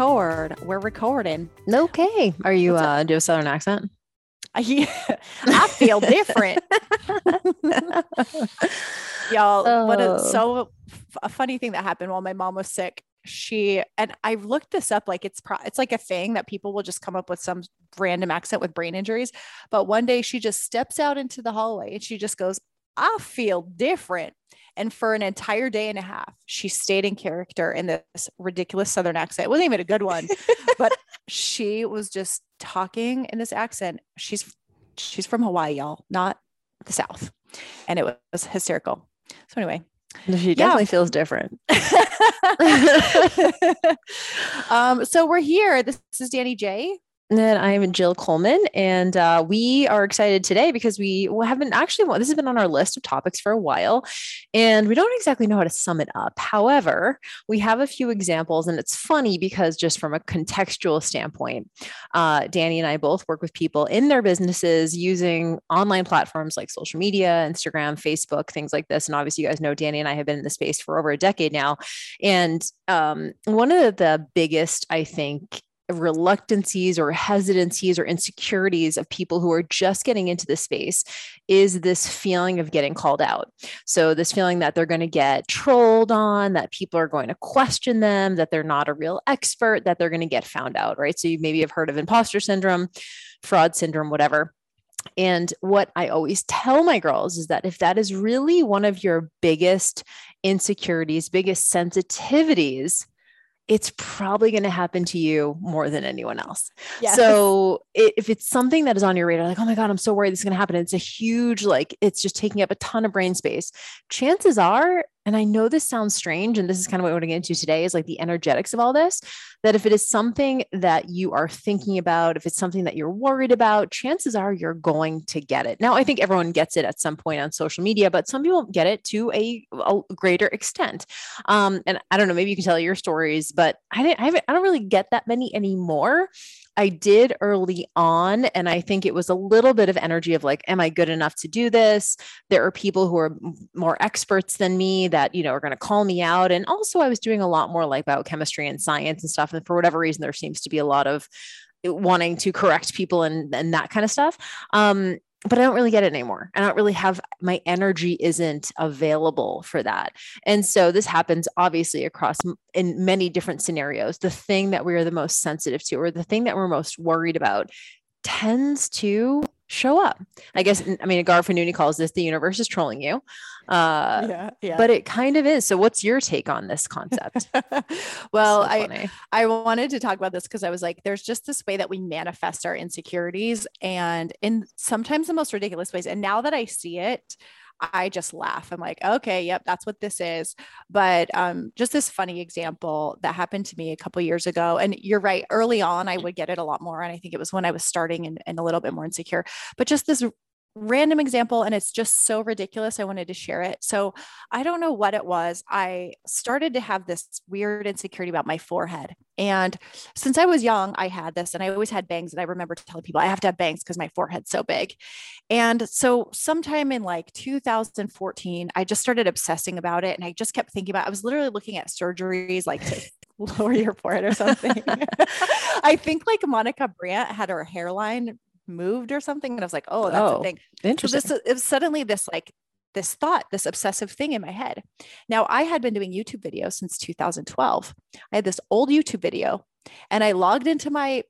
Record. We're recording. Okay. Are you uh do a southern accent? I, I feel different. Y'all, oh. what a so a funny thing that happened while my mom was sick. She and I've looked this up like it's pro, it's like a thing that people will just come up with some random accent with brain injuries. But one day she just steps out into the hallway and she just goes, I feel different. And for an entire day and a half, she stayed in character in this ridiculous Southern accent. It wasn't even a good one, but she was just talking in this accent. She's she's from Hawaii, y'all, not the South. And it was hysterical. So anyway, she definitely yeah. feels different. um, so we're here. This, this is Danny J. And I'm Jill Coleman, and uh, we are excited today because we haven't actually, this has been on our list of topics for a while, and we don't exactly know how to sum it up. However, we have a few examples, and it's funny because just from a contextual standpoint, uh, Danny and I both work with people in their businesses using online platforms like social media, Instagram, Facebook, things like this. And obviously, you guys know Danny and I have been in the space for over a decade now. And um, one of the biggest, I think, reluctancies or hesitancies or insecurities of people who are just getting into the space is this feeling of getting called out. So, this feeling that they're going to get trolled on, that people are going to question them, that they're not a real expert, that they're going to get found out, right? So, you maybe have heard of imposter syndrome, fraud syndrome, whatever. And what I always tell my girls is that if that is really one of your biggest insecurities, biggest sensitivities, it's probably going to happen to you more than anyone else. Yes. So if it's something that is on your radar, like, oh my God, I'm so worried this is going to happen. It's a huge, like, it's just taking up a ton of brain space. Chances are and I know this sounds strange, and this is kind of what we're going to get into today is like the energetics of all this. That if it is something that you are thinking about, if it's something that you're worried about, chances are you're going to get it. Now, I think everyone gets it at some point on social media, but some people get it to a, a greater extent. Um, and I don't know, maybe you can tell your stories, but I didn't, I, haven't, I don't really get that many anymore. I did early on. And I think it was a little bit of energy of like, am I good enough to do this? There are people who are more experts than me that, you know, are going to call me out. And also, I was doing a lot more like biochemistry and science and stuff. And for whatever reason, there seems to be a lot of wanting to correct people and, and that kind of stuff. Um, but I don't really get it anymore. I don't really have my energy isn't available for that. And so this happens obviously across in many different scenarios. The thing that we are the most sensitive to or the thing that we're most worried about tends to show up. I guess I mean Agar Fanuni calls this the universe is trolling you. Uh, yeah, yeah. But it kind of is. So, what's your take on this concept? well, so I I wanted to talk about this because I was like, there's just this way that we manifest our insecurities, and in sometimes the most ridiculous ways. And now that I see it, I just laugh. I'm like, okay, yep, that's what this is. But um, just this funny example that happened to me a couple years ago. And you're right, early on, I would get it a lot more. And I think it was when I was starting and, and a little bit more insecure. But just this random example and it's just so ridiculous i wanted to share it so i don't know what it was i started to have this weird insecurity about my forehead and since i was young i had this and i always had bangs and i remember telling people i have to have bangs because my forehead's so big and so sometime in like 2014 i just started obsessing about it and i just kept thinking about i was literally looking at surgeries like to lower your forehead or something i think like monica brant had her hairline moved or something. And I was like, oh, that's oh, a thing. Interesting. So this, it was suddenly this like this thought, this obsessive thing in my head. Now I had been doing YouTube videos since 2012. I had this old YouTube video and I logged into my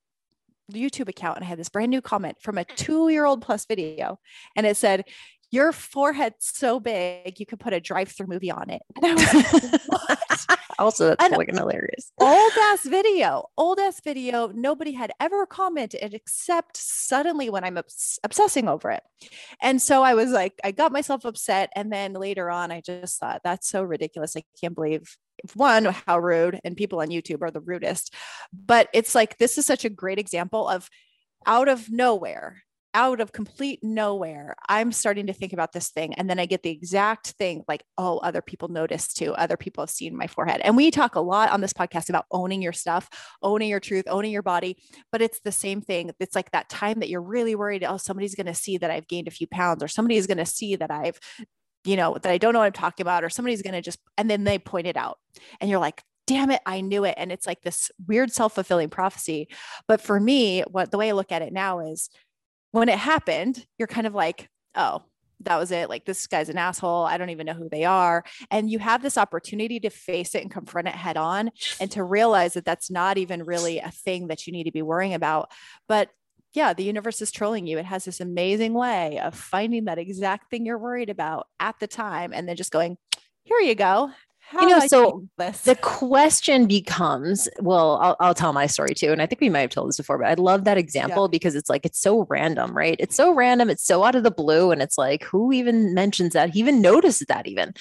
YouTube account and I had this brand new comment from a mm. two year old plus video. And it said, your forehead's so big, you could put a drive through movie on it. And I was like, what? also, that's and fucking hilarious. Old ass video, old ass video. Nobody had ever commented except suddenly when I'm obs- obsessing over it. And so I was like, I got myself upset. And then later on, I just thought, that's so ridiculous. I can't believe one, how rude, and people on YouTube are the rudest. But it's like, this is such a great example of out of nowhere, out of complete nowhere, I'm starting to think about this thing. And then I get the exact thing like, oh, other people notice too. Other people have seen my forehead. And we talk a lot on this podcast about owning your stuff, owning your truth, owning your body. But it's the same thing. It's like that time that you're really worried, oh, somebody's going to see that I've gained a few pounds, or somebody is going to see that I've, you know, that I don't know what I'm talking about, or somebody's going to just, and then they point it out. And you're like, damn it, I knew it. And it's like this weird self fulfilling prophecy. But for me, what the way I look at it now is, when it happened, you're kind of like, oh, that was it. Like, this guy's an asshole. I don't even know who they are. And you have this opportunity to face it and confront it head on and to realize that that's not even really a thing that you need to be worrying about. But yeah, the universe is trolling you. It has this amazing way of finding that exact thing you're worried about at the time and then just going, here you go. How you know, so the question becomes, well, I'll, I'll, tell my story too. And I think we might have told this before, but I love that example yeah. because it's like, it's so random, right? It's so random. It's so out of the blue. And it's like, who even mentions that? He even noticed that even.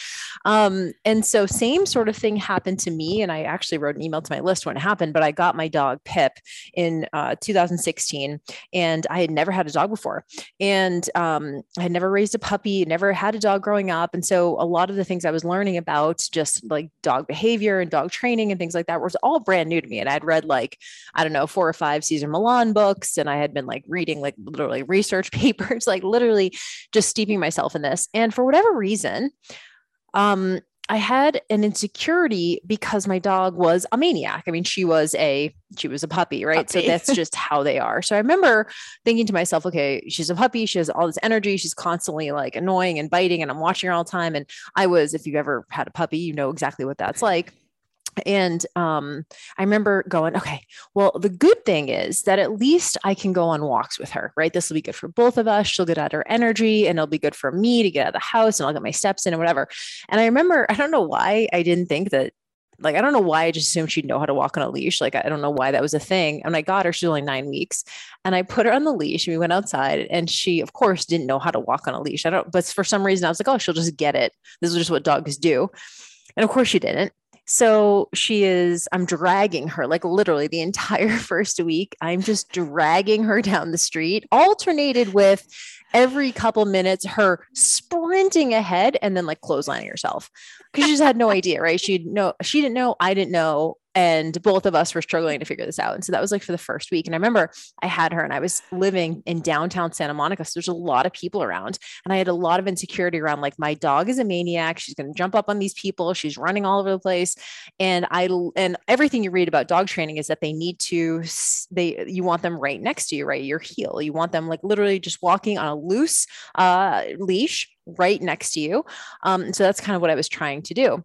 Um, and so same sort of thing happened to me. And I actually wrote an email to my list when it happened, but I got my dog Pip in uh, 2016 and I had never had a dog before. And um, I had never raised a puppy, never had a dog growing up. And so a lot of the things I was learning about just like dog behavior and dog training and things like that was all brand new to me. And I'd read like, I don't know, four or five Cesar Millan books. And I had been like reading like literally research papers, like literally just steeping myself in this. And for whatever reason, um, I had an insecurity because my dog was a maniac. I mean, she was a she was a puppy, right? Puppy. So that's just how they are. So I remember thinking to myself, okay, she's a puppy. She has all this energy. She's constantly like annoying and biting, and I'm watching her all the time. And I was, if you've ever had a puppy, you know exactly what that's like and um, I remember going, okay, well, the good thing is that at least I can go on walks with her, right? This will be good for both of us. She'll get out her energy and it'll be good for me to get out of the house and I'll get my steps in and whatever. And I remember, I don't know why I didn't think that, like, I don't know why I just assumed she'd know how to walk on a leash. Like, I don't know why that was a thing. And I got her, she's only nine weeks. And I put her on the leash and we went outside and she, of course, didn't know how to walk on a leash. I don't, but for some reason I was like, oh, she'll just get it. This is just what dogs do. And of course she didn't. So she is, I'm dragging her like literally the entire first week. I'm just dragging her down the street, alternated with every couple minutes her sprinting ahead and then like clotheslining herself because she just had no idea, right? She no, she didn't know, I didn't know, and both of us were struggling to figure this out. And so that was like for the first week. And I remember I had her and I was living in downtown Santa Monica. So there's a lot of people around. And I had a lot of insecurity around like my dog is a maniac. She's going to jump up on these people. She's running all over the place. And I and everything you read about dog training is that they need to they you want them right next to you, right? Your heel. You want them like literally just walking on a loose uh, leash right next to you. Um, so that's kind of what I was trying to do.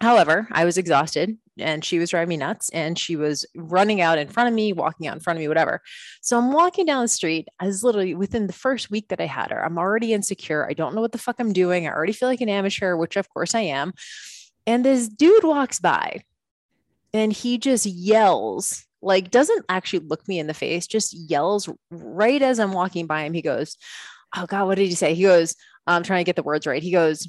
However, I was exhausted and she was driving me nuts and she was running out in front of me, walking out in front of me, whatever. So I'm walking down the street. I was literally within the first week that I had her. I'm already insecure. I don't know what the fuck I'm doing. I already feel like an amateur, which of course I am. And this dude walks by and he just yells, like, doesn't actually look me in the face, just yells right as I'm walking by him. He goes, Oh God, what did he say? He goes, I'm trying to get the words right. He goes,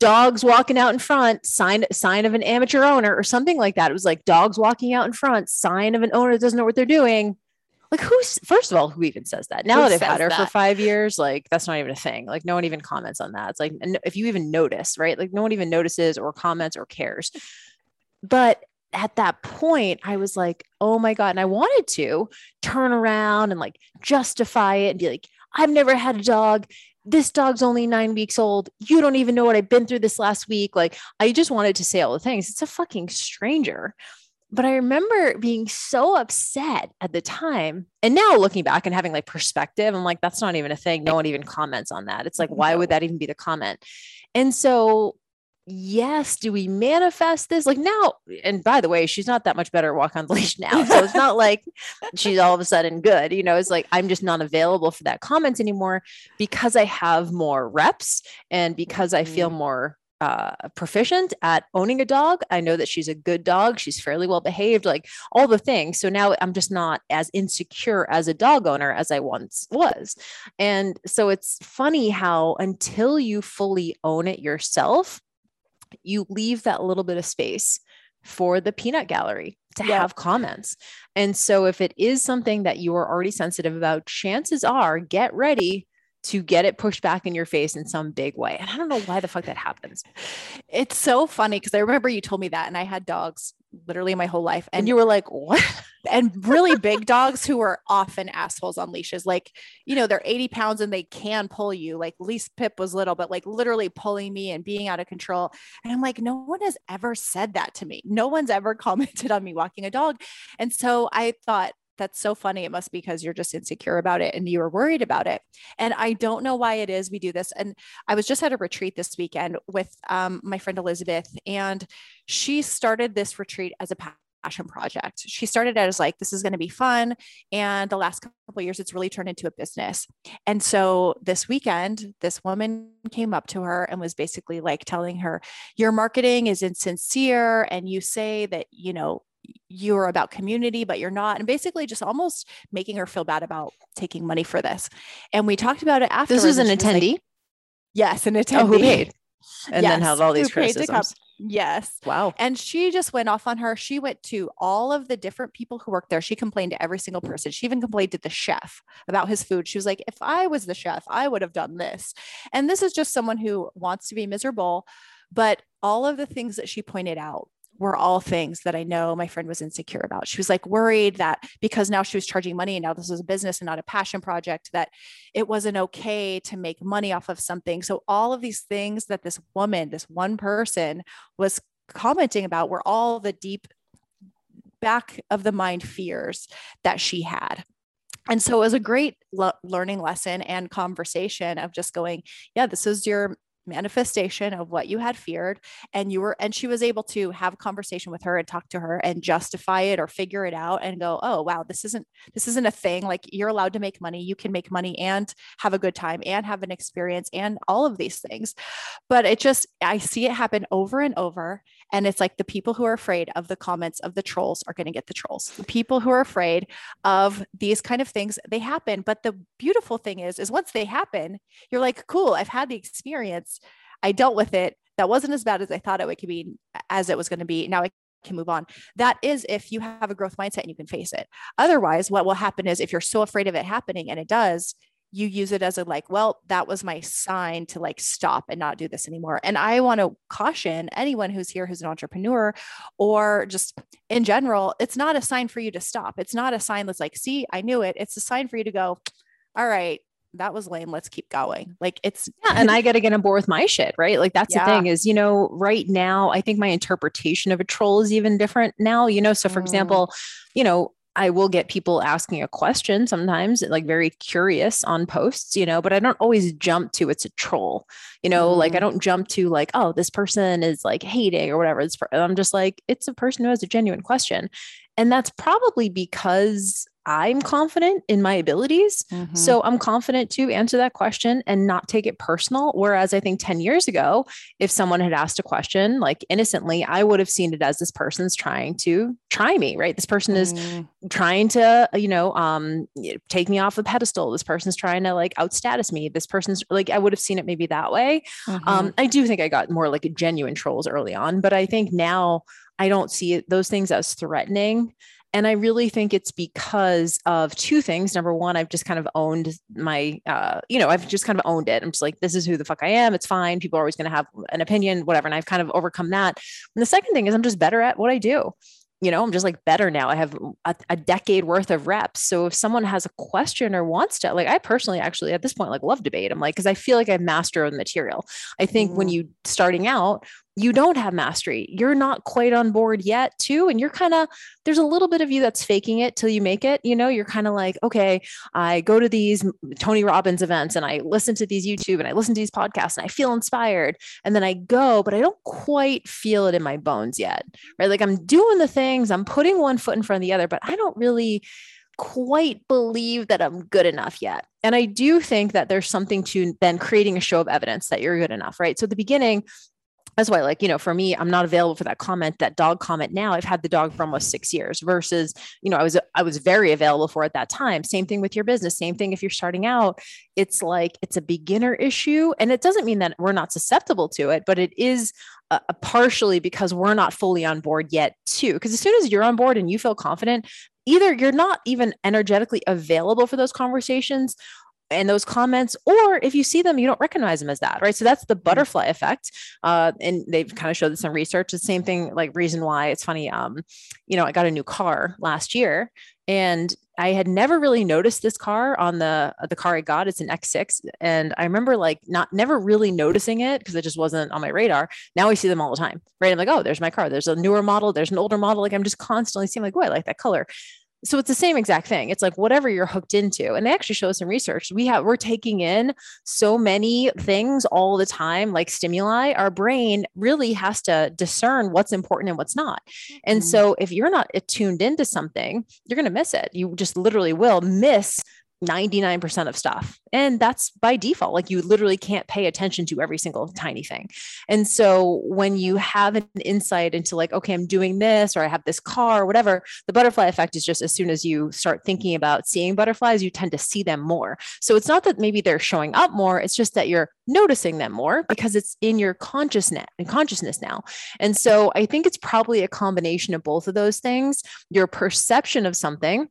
dogs walking out in front, sign sign of an amateur owner or something like that. It was like dogs walking out in front, sign of an owner that doesn't know what they're doing. Like who's first of all, who even says that? Now who that I've had her that? for five years, like that's not even a thing. Like no one even comments on that. It's like if you even notice, right? Like no one even notices or comments or cares. But at that point, I was like, oh my God. And I wanted to turn around and like justify it and be like, I've never had a dog this dog's only nine weeks old. You don't even know what I've been through this last week. Like, I just wanted to say all the things. It's a fucking stranger. But I remember being so upset at the time. And now looking back and having like perspective, I'm like, that's not even a thing. No one even comments on that. It's like, why would that even be the comment? And so yes, do we manifest this? Like now, and by the way, she's not that much better walk on the leash now. So it's not like she's all of a sudden good. You know, it's like I'm just not available for that comment anymore because I have more reps and because I feel mm-hmm. more uh, proficient at owning a dog. I know that she's a good dog. She's fairly well behaved, like all the things. So now I'm just not as insecure as a dog owner as I once was. And so it's funny how until you fully own it yourself, you leave that little bit of space for the peanut gallery to yeah. have comments. And so if it is something that you are already sensitive about, chances are get ready to get it pushed back in your face in some big way. And I don't know why the fuck that happens. It's so funny because I remember you told me that and I had dogs literally my whole life. And, you were like, what? and really big dogs who are often assholes on leashes. Like, you know, they're 80 pounds and they can pull you. Like least Pip was little, but like literally pulling me and being out of control. And I'm like, no one has ever said that to me. No one's ever commented on me walking a dog. And so I thought, that's so funny. It must be because you're just insecure about it and you were worried about it. And I don't know why it is we do this. And I was just at a retreat this weekend with um, my friend Elizabeth, and she started this retreat as a passion project. She started out as like, this is going to be fun. And the last couple years, it's really turned into a business. And so this weekend, this woman came up to her and was basically like telling her, your marketing is insincere. And you say that, you know, you're about community, but you're not. And basically just almost making her feel bad about taking money for this. And we talked about it after. This was an attendee? Like, yes, an attendee. Oh, who paid? And yes, then had all these criticisms. Yes. Wow. And she just went off on her. She went to all of the different people who worked there. She complained to every single person. She even complained to the chef about his food. She was like, if I was the chef, I would have done this. And this is just someone who wants to be miserable. But all of the things that she pointed out were all things that I know my friend was insecure about. She was like worried that because now she was charging money and now this was a business and not a passion project, that it wasn't okay to make money off of something. So, all of these things that this woman, this one person was commenting about were all the deep back of the mind fears that she had. And so it was a great le- learning lesson and conversation of just going, yeah, this is your manifestation of what you had feared and you were and she was able to have a conversation with her and talk to her and justify it or figure it out and go oh wow this isn't this isn't a thing. Like you're allowed to make money. You can make money and have a good time and have an experience and all of these things. But it just i see it happen over and over and it's like the people who are afraid of the comments of the trolls are going to get the trolls the people who are afraid of these kind of things they happen but the beautiful thing is is once they happen you're like cool i've had the experience I dealt with it. That wasn't as bad as I thought it would be as it was going to be. Now I can move on. That is if you have a growth mindset and you can face it. Otherwise, what will happen is if you're so afraid of it happening and it does, you use it as a like, well, that was my sign to like stop and not do this anymore. And I want to caution anyone who's here who's an entrepreneur or just in general, it's not a sign for you to stop. It's not a sign that's like, see, I knew it. It's a sign for you to go, all right, that was lame. Let's keep going. Like it's yeah, and I got to get on board with my shit, right? Like that's yeah. the thing is, you know, right now I think my interpretation of a troll is even different now. You know, so for mm. example, you know, I will get people asking a question sometimes, like very curious on posts, you know, but I don't always jump to it's a troll, you know, mm. like I mm. don't jump to like, oh, this person is like hating or whatever. It's for, I'm just like, it's a person who has a genuine question. And that's probably because I'm confident in my abilities. Mm-hmm. So I'm confident to answer that question and not take it personal. Whereas I think 10 years ago, if someone had asked a question like innocently, I would have seen it as this person's trying to try me, right? This person mm. is trying to, you know, um, take me off the pedestal. This person's trying to like outstatus me. This person's like, I would have seen it maybe that way. Mm-hmm. Um, I do think I got more like genuine trolls early on, but I think now I don't see those things as threatening. And I really think it's because of two things. Number one, I've just kind of owned my, uh, you know, I've just kind of owned it. I'm just like, this is who the fuck I am. It's fine. People are always going to have an opinion, whatever. And I've kind of overcome that. And the second thing is I'm just better at what I do you know, I'm just like better now. I have a, a, decade worth of reps. So if someone has a question or wants to, like, I personally actually at this point, like, love debate. I'm like, because I feel like I've mastered the material. I think mm. when you starting out, you don't have mastery. You're not quite on board yet, too. And you're kind of, there's a little bit of you that's faking it till you make it. You know, you're kind of like, okay, I go to these Tony Robbins events and I listen to these YouTube and I listen to these podcasts and I feel inspired. And then I go, but I don't quite feel it in my bones yet. Right. Like I'm doing the things, I'm putting one foot in front of the other, but I don't really quite believe that I'm good enough yet. And I do think that there's something to then creating a show of evidence that you're good enough, right? So at the beginning, that's why like you know for me i'm not available for that comment that dog comment now. I've had the dog for almost six years versus you know i was i was very available for at that time. Same thing with your business. Same thing if you're starting out. It's like it's a beginner issue. And it doesn't mean that we're not susceptible to it but it is uh, partially because we're not fully on board yet too. Because as soon as you're on board and you feel confident either you're not even energetically available for those conversations and those comments, or if you see them, you don't recognize them as that, right? So that's the mm-hmm. butterfly effect. Uh, and they've kind of showed this in research. The same thing, like reason why it's funny. Um, you know, I got a new car last year, and I had never really noticed this car on the the car I got. It's an X6, and I remember like not never really noticing it because it just wasn't on my radar. Now I see them all the time, right? I'm like, oh, there's my car. There's a newer model. There's an older model. Like I'm just constantly seeing like, oh, I like that color so it's the same exact thing. It's like whatever you're hooked into and they actually show us in research we have we're taking in so many things all the time like stimuli our brain really has to discern what's important and what's not. And mm-hmm. so if you're not tuned into something you're going to miss it. You just literally will miss 99% of stuff. And that's by default. Like you literally can't pay attention to every single tiny thing. And so when you have an insight into like, okay, I'm doing this or I have this car or whatever, the butterfly effect is just as soon as you start thinking about seeing butterflies, you tend to see them more. So it's not that maybe they're showing up more, it's just that you're noticing them more because it's in your consciousness and consciousness now. And so I think it's probably a combination of both of those things, your perception of something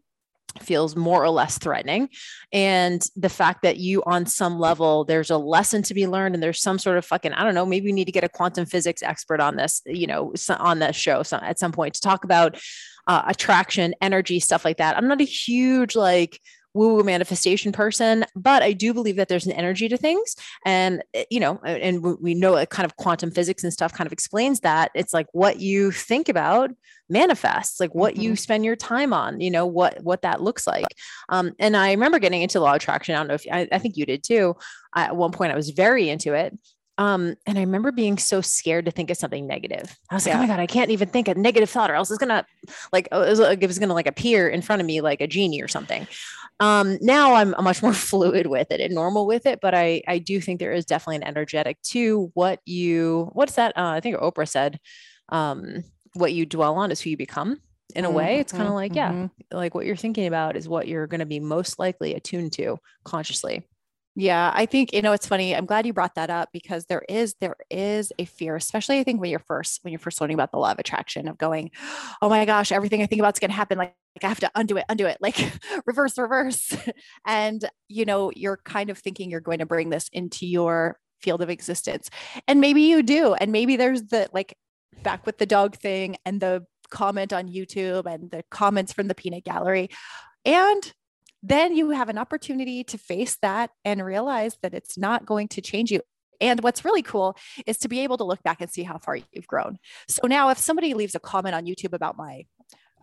feels more or less threatening. And the fact that you on some level there's a lesson to be learned and there's some sort of fucking i don't know maybe we need to get a quantum physics expert on this you know on this show at some point to talk about uh, attraction energy stuff like that. I'm not a huge like woo woo manifestation person, but I do believe that there's an energy to things. And, eh, you know, and we know it kind of quantum physics and stuff kind of explains that. It's like what you think about manifests like what mm-hmm. you spend your time on you know what what that looks like um, and i remember getting into law attraction i don't know if i, I think you did too I, at one point i was very into it um, and I remember being so scared to think of something negative. I was like, yeah. oh my God, I can't even think a negative thought or else it's gonna like it was, it was gonna like appear in front of me like a genie or something. Um, now I'm much more fluid with it and normal with it, but I I do think there is definitely an energetic to what you what's that? Uh, I think Oprah said, um, what you dwell on is who you become. In a way, it's kind of mm-hmm, like, yeah, mm-hmm. like what you're thinking about is what you're going to be most likely attuned to consciously. Yeah, I think you know it's funny. I'm glad you brought that up because there is there is a fear, especially I think when you're first when you're first learning about the law of attraction of going, oh my gosh, everything I think about is going to happen. Like, like I have to undo it, undo it, like reverse, reverse. and you know you're kind of thinking you're going to bring this into your field of existence, and maybe you do, and maybe there's the like back with the dog thing and the comment on YouTube and the comments from the peanut gallery, and then you have an opportunity to face that and realize that it's not going to change you. And what's really cool is to be able to look back and see how far you've grown. So now, if somebody leaves a comment on YouTube about my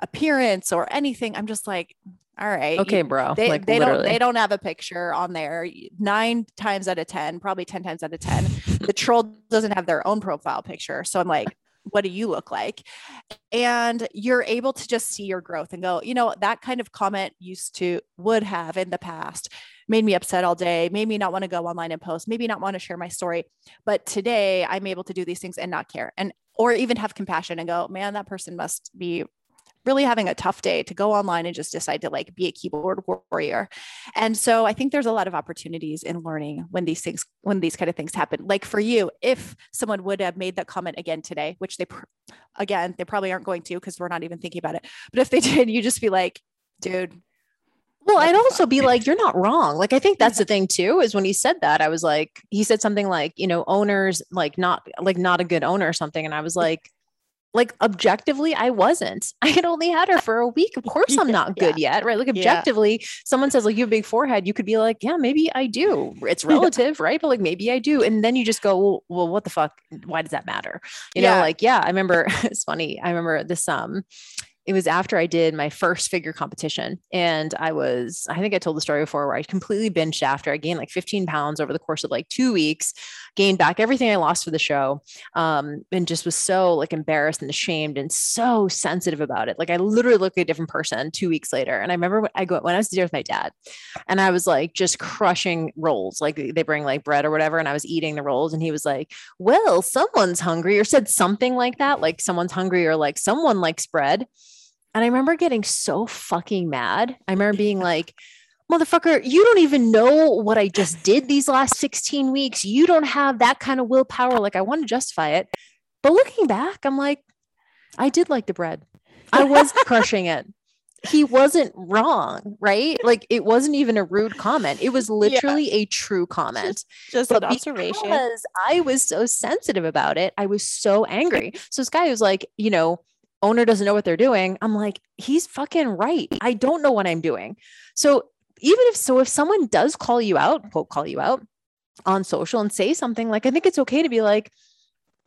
appearance or anything, I'm just like, all right, okay, bro. They, like, they don't they don't have a picture on there. Nine times out of ten, probably ten times out of ten, the troll doesn't have their own profile picture. So I'm like, what do you look like? And you're able to just see your growth and go you know that kind of comment used to would have in the past made me upset all day made me not want to go online and post maybe not want to share my story. But today i'm able to do these things and not care and or even have compassion and go man that person must be really having a tough day to go online and just decide to like be a keyboard warrior. And so I think there's a lot of opportunities in learning when these things, when these kind of things happen. Like for you, if someone would have made that comment again today, which they, again, they probably aren't going to because we're not even thinking about it. But if they did, you just be like, dude, well, I'd also be like, you're not wrong. Like, I think that's the thing too, is when he said that, I was like, he said something like, you know, owners like not like not a good owner or something. And I was like, like objectively i wasn't. I had only had her for a week. Of course i'm not good yeah. yet right? Like objectively yeah. someone says like you have a big forehead you could be like yeah maybe i do. It's relative right? But like maybe i do. And then you just go well, well what the fuck? Why does that matter? You yeah. know like yeah i remember it's funny i remember this um it was after I did my first figure competition. And I was, I think I told the story before where I completely binged after I gained like 15 pounds over the course of like two weeks, gained back everything I lost for the show. Um, and just was so like embarrassed and ashamed and so sensitive about it. Like I literally looked like a different person two weeks later. And I remember when I go, when I was there with my dad and I was like just crushing rolls, like they bring like bread or whatever. And I was eating the rolls and he was like, well, someone's hungry or said something like that. Like someone's hungry or like someone likes bread. And I remember getting so fucking mad. I remember being like, motherfucker, you don't even know what I just did these last 16 weeks. You don't have that kind of willpower. Like, I want to justify it. But looking back, I'm like, I did like the bread. I was crushing it. He wasn't wrong, right? Like it wasn't even a rude comment. It was literally yeah. a true comment. Just, just an observation. Because I was so sensitive about it, I was so angry. So this guy was like, you know, owner doesn't know what they're doing, I'm like, he's fucking right. I don't know what I'm doing. So even if so, if someone does call you out, quote, call you out on social and say something like, I think it's okay to be like,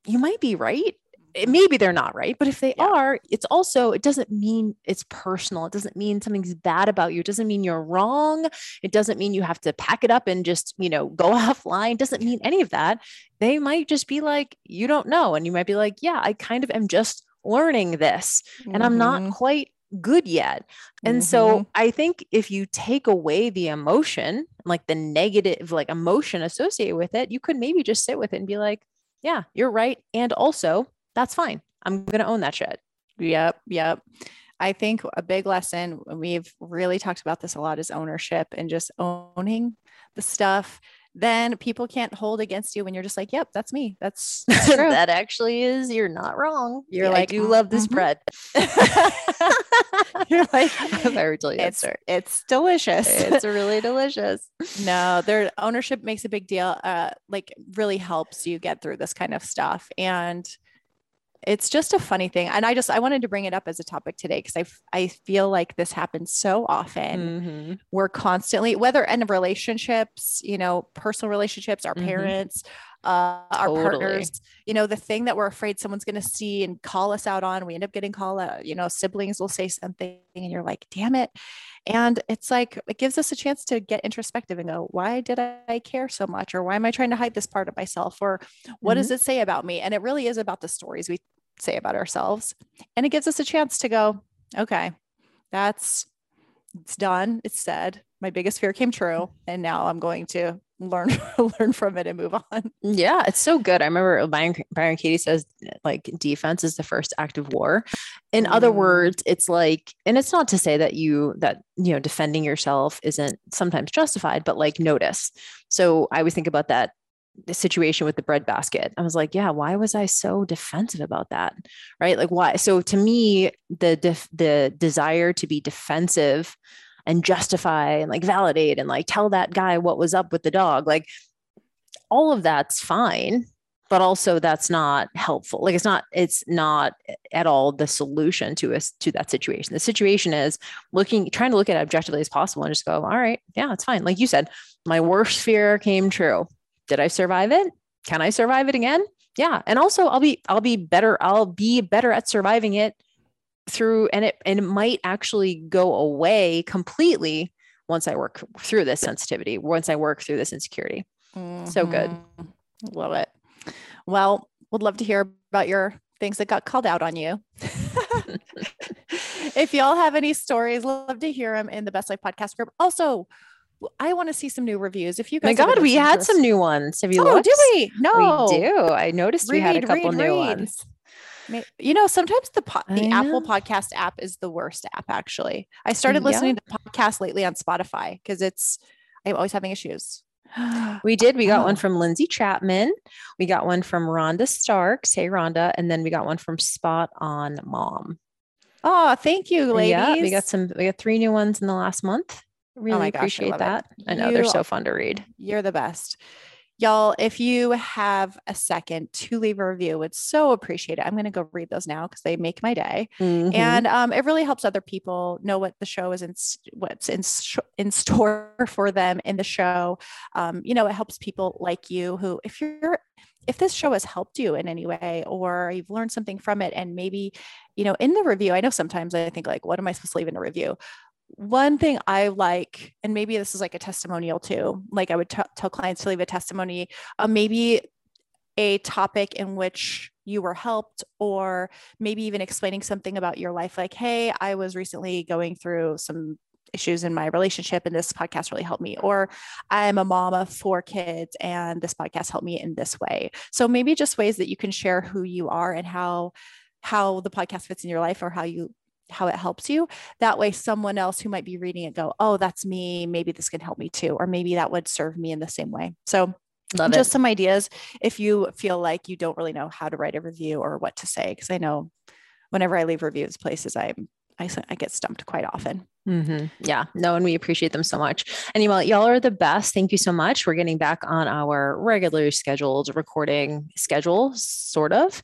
you might be right. Mm-hmm. Maybe they're not right, but if they yeah. are, it's also, it doesn't mean it's personal. It doesn't mean something's bad about you. It doesn't mean you're wrong. It doesn't mean you have to pack it up and just, you know, go offline. It doesn't mean any of that. They might just be like, you don't know. And you might be like, yeah, I kind of am just learning this and mm-hmm. I'm not mm-hmm. quite good yet. And mm-hmm. so I think if you take away the emotion, like the negative like emotion associated with it, you could maybe just sit with it and be like, yeah, you're right. And also, that's fine. I'm going to own that shit. Yep. Yep. I think a big lesson, we've really talked about this a lot, is ownership and just owning the stuff then people can't hold against you when you're just like, yep, that's me. That's, that's that actually is, you're not wrong. You're yeah, like, I do love this mm-hmm. bread. you're like, I've ever told you it's, it's delicious. It's really delicious. no, their ownership makes a big deal. Uh, like really helps you get through this kind of stuff. And it's just a funny thing and i just i wanted to bring it up as a topic today because i i feel like this happens so often mm-hmm. we're constantly whether in relationships you know personal relationships our mm-hmm. parents uh, our totally. partners you know the thing that we're afraid someone's going to see and call us out on we end up getting called out you know siblings will say something and you're like damn it. And it's like it gives us a chance to get introspective and go why did i care so much? or why am i trying to hide this part of myself? or what mm-hmm. does it say about me? And it really is about the stories we say about ourselves. And it gives us a chance to go okay that's it's done it's said. My biggest fear came true and now i'm going to learn learn from it and move on. Yeah, it's so good. I remember Byron, Byron Katie says like defense is the first act of war. In mm. other words, it's like, and it's not to say that you that you know defending yourself isn't sometimes justified, but like notice. So I always think about that the situation with the bread basket. I was like, yeah, why was I so defensive about that? Right? Like why? So to me, the def- the desire to be defensive and justify and like validate and like tell that guy what was up with the dog. Like all of that's fine, but also that's not helpful. Like it's not, it's not at all the solution to us to that situation. The situation is looking, trying to look at it objectively as possible and just go, all right, yeah, it's fine. Like you said, my worst fear came true. Did I survive it? Can I survive it again? Yeah. And also I'll be, I'll be better, I'll be better at surviving it through and it and it might actually go away completely once I work through this sensitivity, once I work through this insecurity. Mm-hmm. So good. Mm-hmm. Love it. Well, would love to hear about your things that got called out on you. if y'all have any stories, love to hear them in the Best Life podcast group. Also, I want to see some new reviews. If you guys, my God, we had some new ones. Have you? Oh, looked? do we? No, we do. I noticed read, we had a couple read, new read. ones. You know, sometimes the po- the Apple Podcast app is the worst app. Actually, I started listening to podcasts lately on Spotify because it's I'm always having issues. we did. We got oh. one from Lindsay Chapman. We got one from Rhonda Starks. Hey, Rhonda. And then we got one from Spot on Mom. Oh, thank you, ladies. Yeah, we got some. We got three new ones in the last month. Really oh my gosh, appreciate I that. It. I know you, they're so fun to read. You're the best. Y'all, if you have a second to leave a review, it's so appreciated. I'm going to go read those now because they make my day, mm-hmm. and um, it really helps other people know what the show is in, what's in in store for them in the show. Um, you know, it helps people like you who, if you're if this show has helped you in any way or you've learned something from it and maybe you know in the review i know sometimes i think like what am i supposed to leave in a review one thing I like, and maybe this is like a testimonial too, like I would t- tell clients to leave a testimony, uh, maybe a topic in which you were helped, or maybe even explaining something about your life, like, hey, I was recently going through some issues in my relationship and this podcast really helped me or i'm a mom of four kids and this podcast helped me in this way. So maybe just ways that you can share who you are and how how the podcast fits in your life or how you how it helps you that way someone else who might be reading it go oh that's me maybe this can help me too or maybe that would serve me in the same way so Love just it. some ideas if you feel like you don't really know how to write a review or what to say. Because I know whenever I leave reviews places, I'm I, I get stumped quite often. Mm-hmm. Yeah, no, and we appreciate them so much. Anyway, y'all are the best. Thank you so much. We're getting back on our regularly scheduled recording schedule, sort of.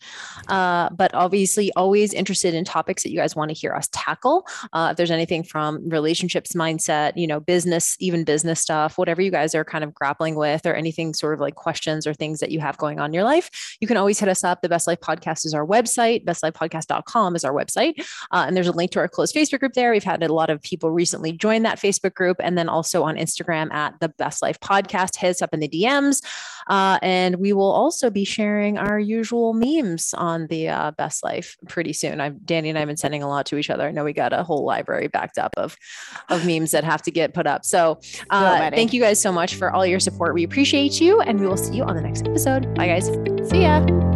Uh, but obviously, always interested in topics that you guys want to hear us tackle. Uh, if there's anything from relationships, mindset, you know, business, even business stuff, whatever you guys are kind of grappling with, or anything sort of like questions or things that you have going on in your life, you can always hit us up. The Best Life Podcast is our website. BestLifePodcast.com is our website, uh, and there's a link to our closed Facebook group there. We've had a lot of people recently join that Facebook group. And then also on Instagram at the Best Life Podcast. Hit us up in the DMs. Uh, and we will also be sharing our usual memes on the uh, Best Life pretty soon. I've, Danny and I have been sending a lot to each other. I know we got a whole library backed up of, of memes that have to get put up. So uh, thank you guys so much for all your support. We appreciate you. And we will see you on the next episode. Bye, guys. See ya.